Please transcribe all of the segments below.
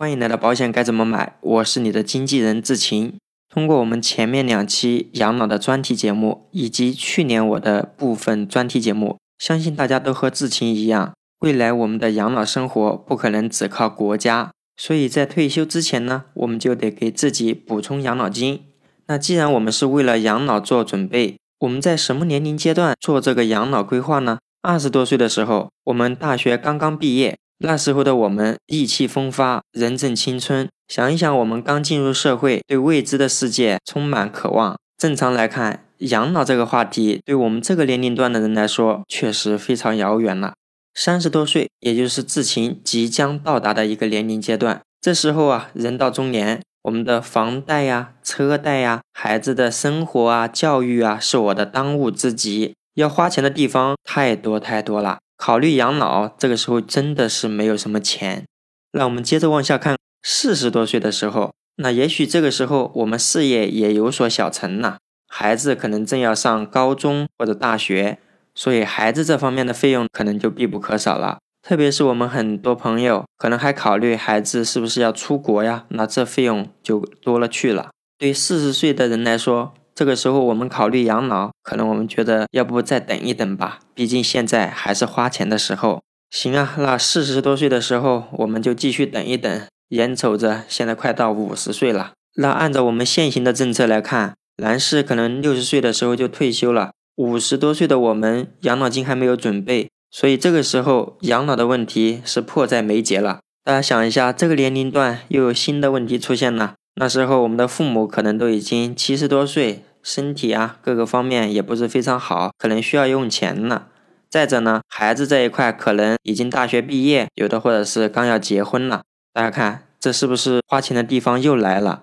欢迎来到保险该怎么买，我是你的经纪人志晴。通过我们前面两期养老的专题节目，以及去年我的部分专题节目，相信大家都和志晴一样，未来我们的养老生活不可能只靠国家，所以在退休之前呢，我们就得给自己补充养老金。那既然我们是为了养老做准备，我们在什么年龄阶段做这个养老规划呢？二十多岁的时候，我们大学刚刚毕业。那时候的我们意气风发，人正青春。想一想，我们刚进入社会，对未知的世界充满渴望。正常来看，养老这个话题对我们这个年龄段的人来说，确实非常遥远了。三十多岁，也就是至情即将到达的一个年龄阶段。这时候啊，人到中年，我们的房贷呀、车贷呀、孩子的生活啊、教育啊，是我的当务之急。要花钱的地方太多太多了。考虑养老，这个时候真的是没有什么钱。那我们接着往下看，四十多岁的时候，那也许这个时候我们事业也有所小成了，孩子可能正要上高中或者大学，所以孩子这方面的费用可能就必不可少了。特别是我们很多朋友可能还考虑孩子是不是要出国呀，那这费用就多了去了。对四十岁的人来说，这个时候我们考虑养老，可能我们觉得要不再等一等吧，毕竟现在还是花钱的时候。行啊，那四十多岁的时候我们就继续等一等，眼瞅着现在快到五十岁了。那按照我们现行的政策来看，男士可能六十岁的时候就退休了，五十多岁的我们养老金还没有准备，所以这个时候养老的问题是迫在眉睫了。大家想一下，这个年龄段又有新的问题出现了，那时候我们的父母可能都已经七十多岁。身体啊，各个方面也不是非常好，可能需要用钱了。再者呢，孩子这一块可能已经大学毕业，有的或者是刚要结婚了。大家看，这是不是花钱的地方又来了？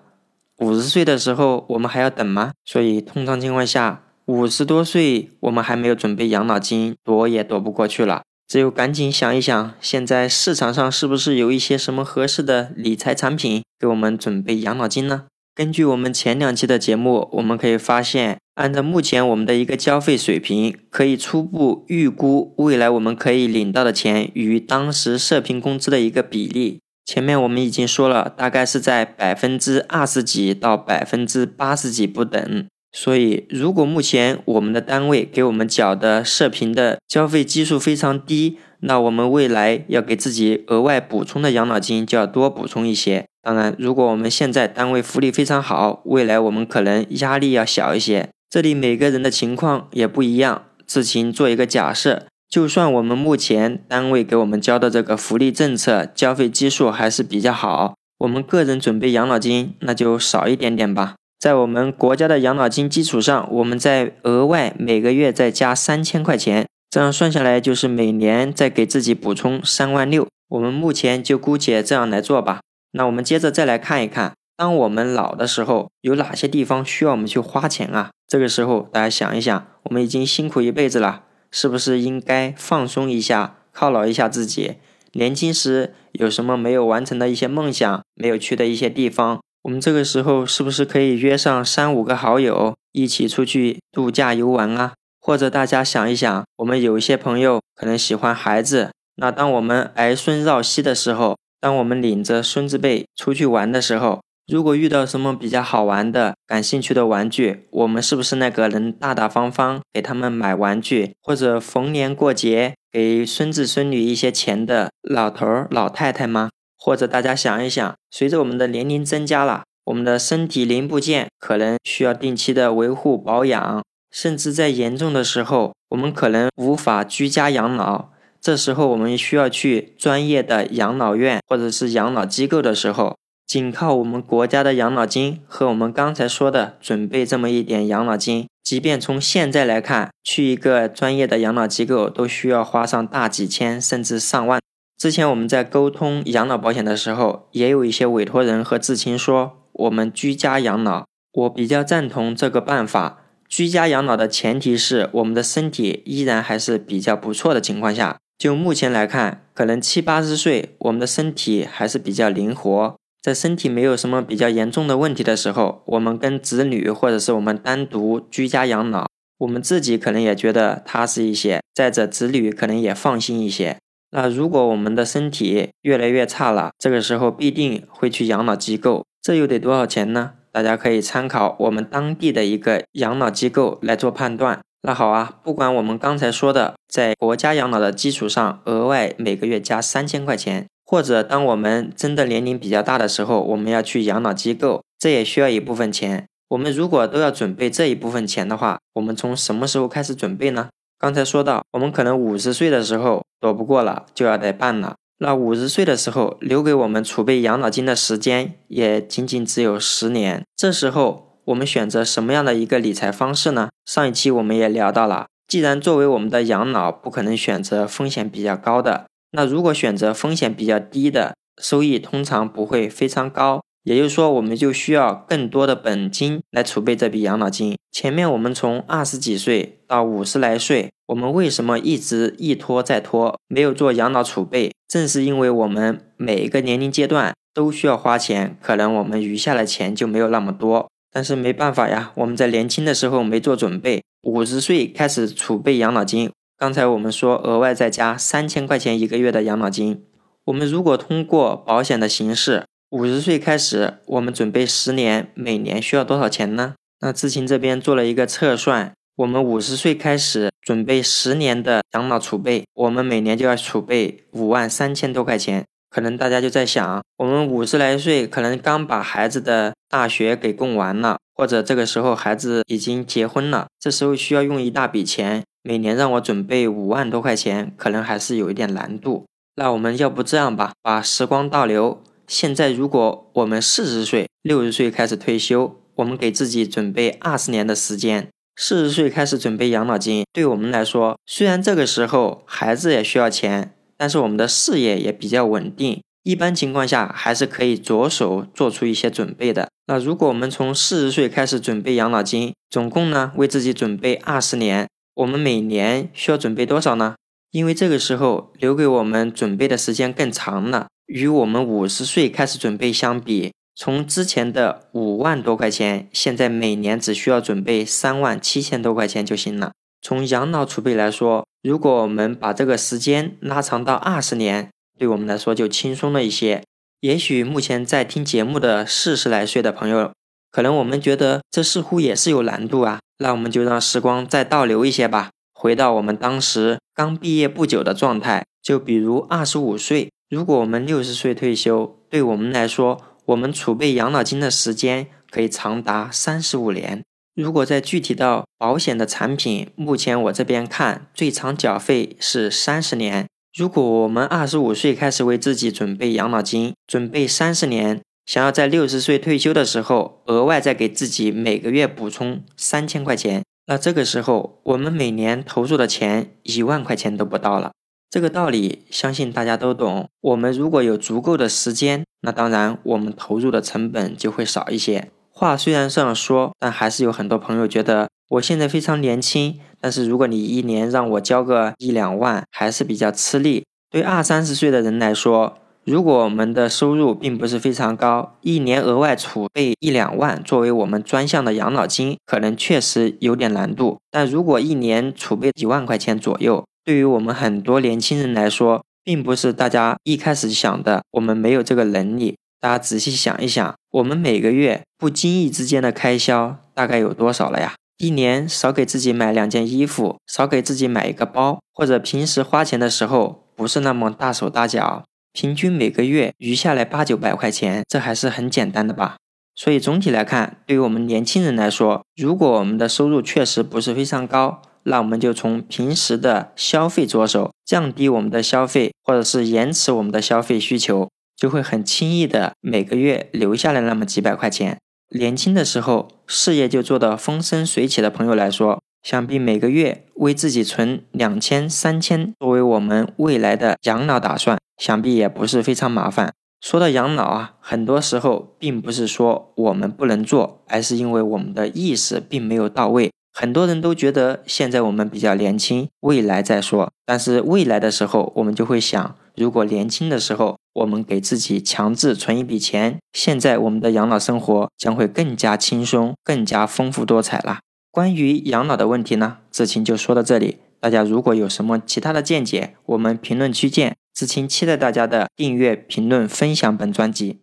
五十岁的时候我们还要等吗？所以通常情况下，五十多岁我们还没有准备养老金，躲也躲不过去了。只有赶紧想一想，现在市场上是不是有一些什么合适的理财产品给我们准备养老金呢？根据我们前两期的节目，我们可以发现，按照目前我们的一个交费水平，可以初步预估未来我们可以领到的钱与当时社平工资的一个比例。前面我们已经说了，大概是在百分之二十几到百分之八十几不等。所以，如果目前我们的单位给我们缴的社平的交费基数非常低，那我们未来要给自己额外补充的养老金就要多补充一些。当然，如果我们现在单位福利非常好，未来我们可能压力要小一些。这里每个人的情况也不一样。自行做一个假设，就算我们目前单位给我们交的这个福利政策交费基数还是比较好，我们个人准备养老金那就少一点点吧。在我们国家的养老金基础上，我们再额外每个月再加三千块钱，这样算下来就是每年再给自己补充三万六。我们目前就姑且这样来做吧。那我们接着再来看一看，当我们老的时候，有哪些地方需要我们去花钱啊？这个时候，大家想一想，我们已经辛苦一辈子了，是不是应该放松一下，犒劳一下自己？年轻时有什么没有完成的一些梦想，没有去的一些地方？我们这个时候是不是可以约上三五个好友，一起出去度假游玩啊？或者大家想一想，我们有一些朋友可能喜欢孩子，那当我们儿孙绕膝的时候。当我们领着孙子辈出去玩的时候，如果遇到什么比较好玩的、感兴趣的玩具，我们是不是那个能大大方方给他们买玩具，或者逢年过节给孙子孙女一些钱的老头儿、老太太吗？或者大家想一想，随着我们的年龄增加了，我们的身体零部件可能需要定期的维护保养，甚至在严重的时候，我们可能无法居家养老。这时候我们需要去专业的养老院或者是养老机构的时候，仅靠我们国家的养老金和我们刚才说的准备这么一点养老金，即便从现在来看，去一个专业的养老机构都需要花上大几千甚至上万。之前我们在沟通养老保险的时候，也有一些委托人和至亲说，我们居家养老，我比较赞同这个办法。居家养老的前提是我们的身体依然还是比较不错的情况下。就目前来看，可能七八十岁，我们的身体还是比较灵活，在身体没有什么比较严重的问题的时候，我们跟子女或者是我们单独居家养老，我们自己可能也觉得踏实一些，再者子女可能也放心一些。那如果我们的身体越来越差了，这个时候必定会去养老机构，这又得多少钱呢？大家可以参考我们当地的一个养老机构来做判断。那好啊，不管我们刚才说的，在国家养老的基础上额外每个月加三千块钱，或者当我们真的年龄比较大的时候，我们要去养老机构，这也需要一部分钱。我们如果都要准备这一部分钱的话，我们从什么时候开始准备呢？刚才说到，我们可能五十岁的时候躲不过了，就要得办了。那五十岁的时候，留给我们储备养老金的时间也仅仅只有十年。这时候，我们选择什么样的一个理财方式呢？上一期我们也聊到了，既然作为我们的养老不可能选择风险比较高的，那如果选择风险比较低的，收益通常不会非常高。也就是说，我们就需要更多的本金来储备这笔养老金。前面我们从二十几岁到五十来岁，我们为什么一直一拖再拖，没有做养老储备？正是因为我们每一个年龄阶段都需要花钱，可能我们余下的钱就没有那么多。但是没办法呀，我们在年轻的时候没做准备，五十岁开始储备养老金。刚才我们说额外再加三千块钱一个月的养老金，我们如果通过保险的形式。五十岁开始，我们准备十年，每年需要多少钱呢？那志勤这边做了一个测算，我们五十岁开始准备十年的养老储备，我们每年就要储备五万三千多块钱。可能大家就在想，我们五十来岁，可能刚把孩子的大学给供完了，或者这个时候孩子已经结婚了，这时候需要用一大笔钱，每年让我准备五万多块钱，可能还是有一点难度。那我们要不这样吧，把时光倒流。现在，如果我们四十岁、六十岁开始退休，我们给自己准备二十年的时间。四十岁开始准备养老金，对我们来说，虽然这个时候孩子也需要钱，但是我们的事业也比较稳定，一般情况下还是可以着手做出一些准备的。那如果我们从四十岁开始准备养老金，总共呢为自己准备二十年，我们每年需要准备多少呢？因为这个时候留给我们准备的时间更长了。与我们五十岁开始准备相比，从之前的五万多块钱，现在每年只需要准备三万七千多块钱就行了。从养老储备来说，如果我们把这个时间拉长到二十年，对我们来说就轻松了一些。也许目前在听节目的四十来岁的朋友，可能我们觉得这似乎也是有难度啊。那我们就让时光再倒流一些吧，回到我们当时刚毕业不久的状态，就比如二十五岁。如果我们六十岁退休，对我们来说，我们储备养老金的时间可以长达三十五年。如果再具体到保险的产品，目前我这边看最长缴费是三十年。如果我们二十五岁开始为自己准备养老金，准备三十年，想要在六十岁退休的时候额外再给自己每个月补充三千块钱，那这个时候我们每年投入的钱一万块钱都不到了。这个道理相信大家都懂。我们如果有足够的时间，那当然我们投入的成本就会少一些。话虽然这样说，但还是有很多朋友觉得我现在非常年轻，但是如果你一年让我交个一两万，还是比较吃力。对二三十岁的人来说，如果我们的收入并不是非常高，一年额外储备一两万作为我们专项的养老金，可能确实有点难度。但如果一年储备几万块钱左右，对于我们很多年轻人来说，并不是大家一开始想的，我们没有这个能力。大家仔细想一想，我们每个月不经意之间的开销大概有多少了呀？一年少给自己买两件衣服，少给自己买一个包，或者平时花钱的时候不是那么大手大脚，平均每个月余下来八九百块钱，这还是很简单的吧？所以总体来看，对于我们年轻人来说，如果我们的收入确实不是非常高，那我们就从平时的消费着手，降低我们的消费，或者是延迟我们的消费需求，就会很轻易的每个月留下来那么几百块钱。年轻的时候事业就做得风生水起的朋友来说，想必每个月为自己存两千、三千作为我们未来的养老打算，想必也不是非常麻烦。说到养老啊，很多时候并不是说我们不能做，而是因为我们的意识并没有到位。很多人都觉得现在我们比较年轻，未来再说。但是未来的时候，我们就会想，如果年轻的时候我们给自己强制存一笔钱，现在我们的养老生活将会更加轻松、更加丰富多彩啦。关于养老的问题呢，志清就说到这里。大家如果有什么其他的见解，我们评论区见。志青期待大家的订阅、评论、分享本专辑。